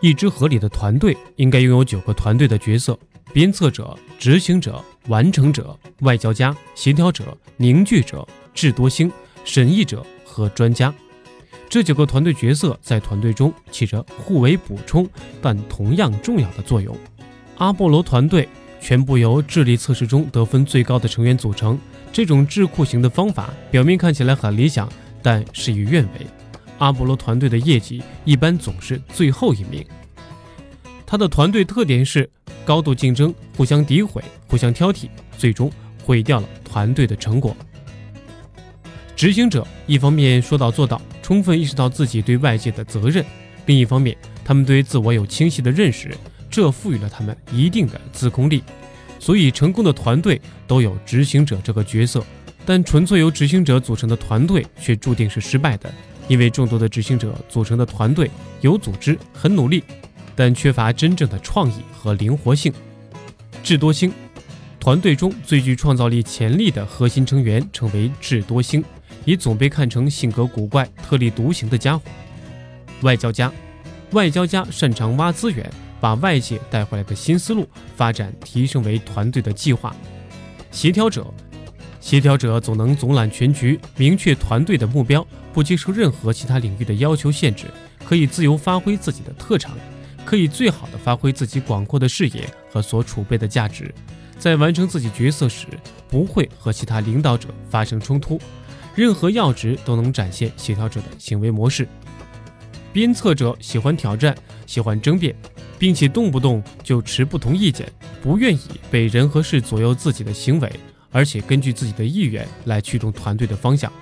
一支合理的团队应该拥有九个团队的角色：鞭策者、执行者、完成者、外交家、协调者、凝聚者、智多星、审议者和专家。这九个团队角色在团队中起着互为补充但同样重要的作用。阿波罗团队全部由智力测试中得分最高的成员组成。这种智库型的方法表面看起来很理想，但事与愿违。阿波罗团队的业绩一般总是最后一名。他的团队特点是高度竞争、互相诋毁、互相挑剔，最终毁掉了团队的成果。执行者一方面说到做到。充分意识到自己对外界的责任，另一方面，他们对自我有清晰的认识，这赋予了他们一定的自控力。所以，成功的团队都有执行者这个角色，但纯粹由执行者组成的团队却注定是失败的，因为众多的执行者组成的团队有组织、很努力，但缺乏真正的创意和灵活性。智多星团队中最具创造力潜力的核心成员称为智多星。也总被看成性格古怪、特立独行的家伙。外交家，外交家擅长挖资源，把外界带回来的新思路发展提升为团队的计划。协调者，协调者总能总揽全局，明确团队的目标，不接受任何其他领域的要求限制，可以自由发挥自己的特长，可以最好的发挥自己广阔的视野和所储备的价值，在完成自己角色时，不会和其他领导者发生冲突。任何要职都能展现协调者的行为模式。鞭策者喜欢挑战，喜欢争辩，并且动不动就持不同意见，不愿意被人和事左右自己的行为，而且根据自己的意愿来驱动团队的方向。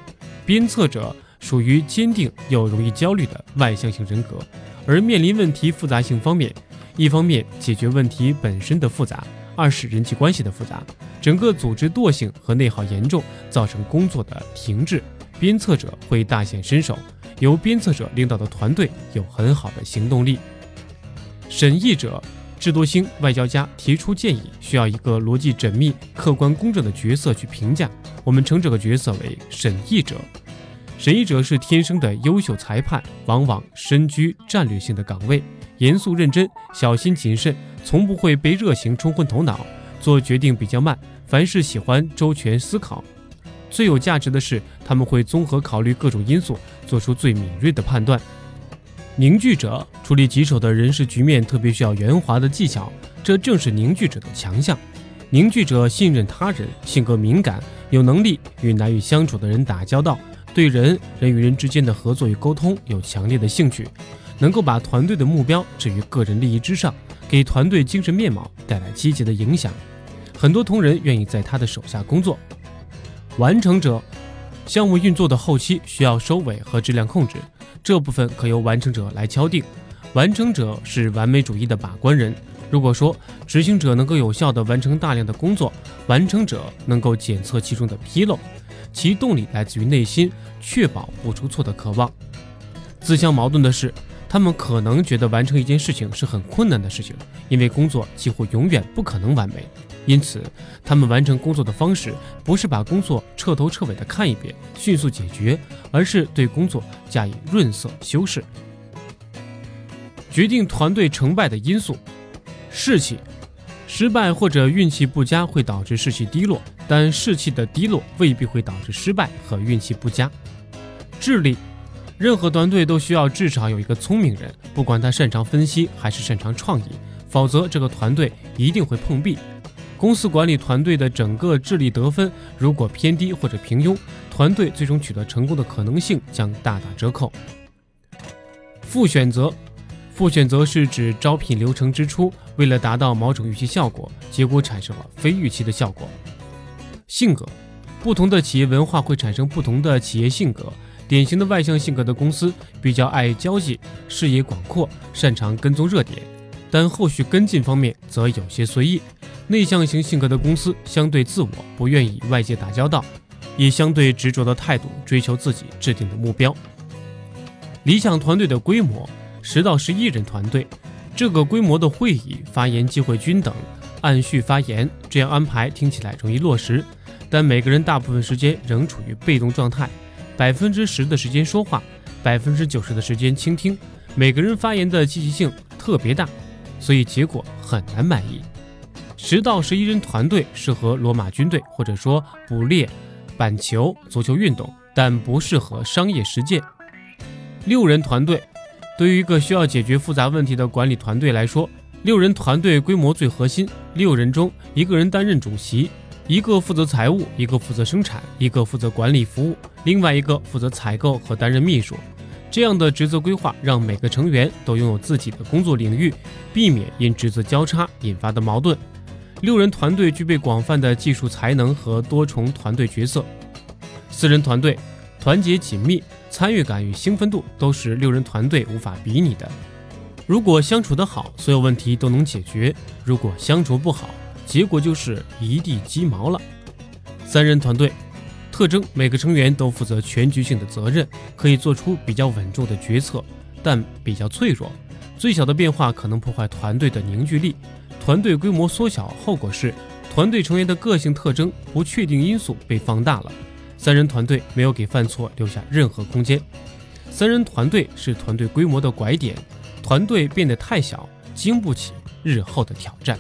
鞭策者属于坚定又容易焦虑的外向型人格，而面临问题复杂性方面，一方面解决问题本身的复杂。二是人际关系的复杂，整个组织惰性和内耗严重，造成工作的停滞。鞭策者会大显身手，由鞭策者领导的团队有很好的行动力。审议者，智多星外交家提出建议，需要一个逻辑缜密、客观公正的角色去评价。我们称这个角色为审议者。审议者是天生的优秀裁判，往往身居战略性的岗位，严肃认真，小心谨慎。从不会被热情冲昏头脑，做决定比较慢，凡事喜欢周全思考。最有价值的是，他们会综合考虑各种因素，做出最敏锐的判断。凝聚者处理棘手的人事局面，特别需要圆滑的技巧，这正是凝聚者的强项。凝聚者信任他人，性格敏感，有能力与难以相处的人打交道，对人人与人之间的合作与沟通有强烈的兴趣，能够把团队的目标置于个人利益之上。给团队精神面貌带来积极的影响，很多同仁愿意在他的手下工作。完成者，项目运作的后期需要收尾和质量控制，这部分可由完成者来敲定。完成者是完美主义的把关人。如果说执行者能够有效地完成大量的工作，完成者能够检测其中的纰漏，其动力来自于内心确保不出错的渴望。自相矛盾的是。他们可能觉得完成一件事情是很困难的事情，因为工作几乎永远不可能完美。因此，他们完成工作的方式不是把工作彻头彻尾的看一遍，迅速解决，而是对工作加以润色修饰。决定团队成败的因素：士气。失败或者运气不佳会导致士气低落，但士气的低落未必会导致失败和运气不佳。智力。任何团队都需要至少有一个聪明人，不管他擅长分析还是擅长创意，否则这个团队一定会碰壁。公司管理团队的整个智力得分如果偏低或者平庸，团队最终取得成功的可能性将大打折扣。复选择，复选择是指招聘流程之初，为了达到某种预期效果，结果产生了非预期的效果。性格，不同的企业文化会产生不同的企业性格。典型的外向性格的公司比较爱交际，视野广阔，擅长跟踪热点，但后续跟进方面则有些随意。内向型性格的公司相对自我，不愿与外界打交道，以相对执着的态度追求自己制定的目标。理想团队的规模十到十一人团队，这个规模的会议发言机会均等，按序发言，这样安排听起来容易落实，但每个人大部分时间仍处于被动状态。百分之十的时间说话，百分之九十的时间倾听。每个人发言的积极性特别大，所以结果很难满意。十到十一人团队适合罗马军队，或者说捕猎、板球、足球运动，但不适合商业实践。六人团队对于一个需要解决复杂问题的管理团队来说，六人团队规模最核心。六人中，一个人担任主席，一个负责财务，一个负责生产，一个负责管理服务，另外一个负责采购和担任秘书。这样的职责规划让每个成员都拥有自己的工作领域，避免因职责交叉引发的矛盾。六人团队具备广泛的技术才能和多重团队角色。四人团队团结紧密，参与感与兴奋度都是六人团队无法比拟的。如果相处得好，所有问题都能解决；如果相处不好，结果就是一地鸡毛了。三人团队特征：每个成员都负责全局性的责任，可以做出比较稳重的决策，但比较脆弱。最小的变化可能破坏团队的凝聚力。团队规模缩小，后果是团队成员的个性特征不确定因素被放大了。三人团队没有给犯错留下任何空间。三人团队是团队规模的拐点，团队变得太小，经不起日后的挑战。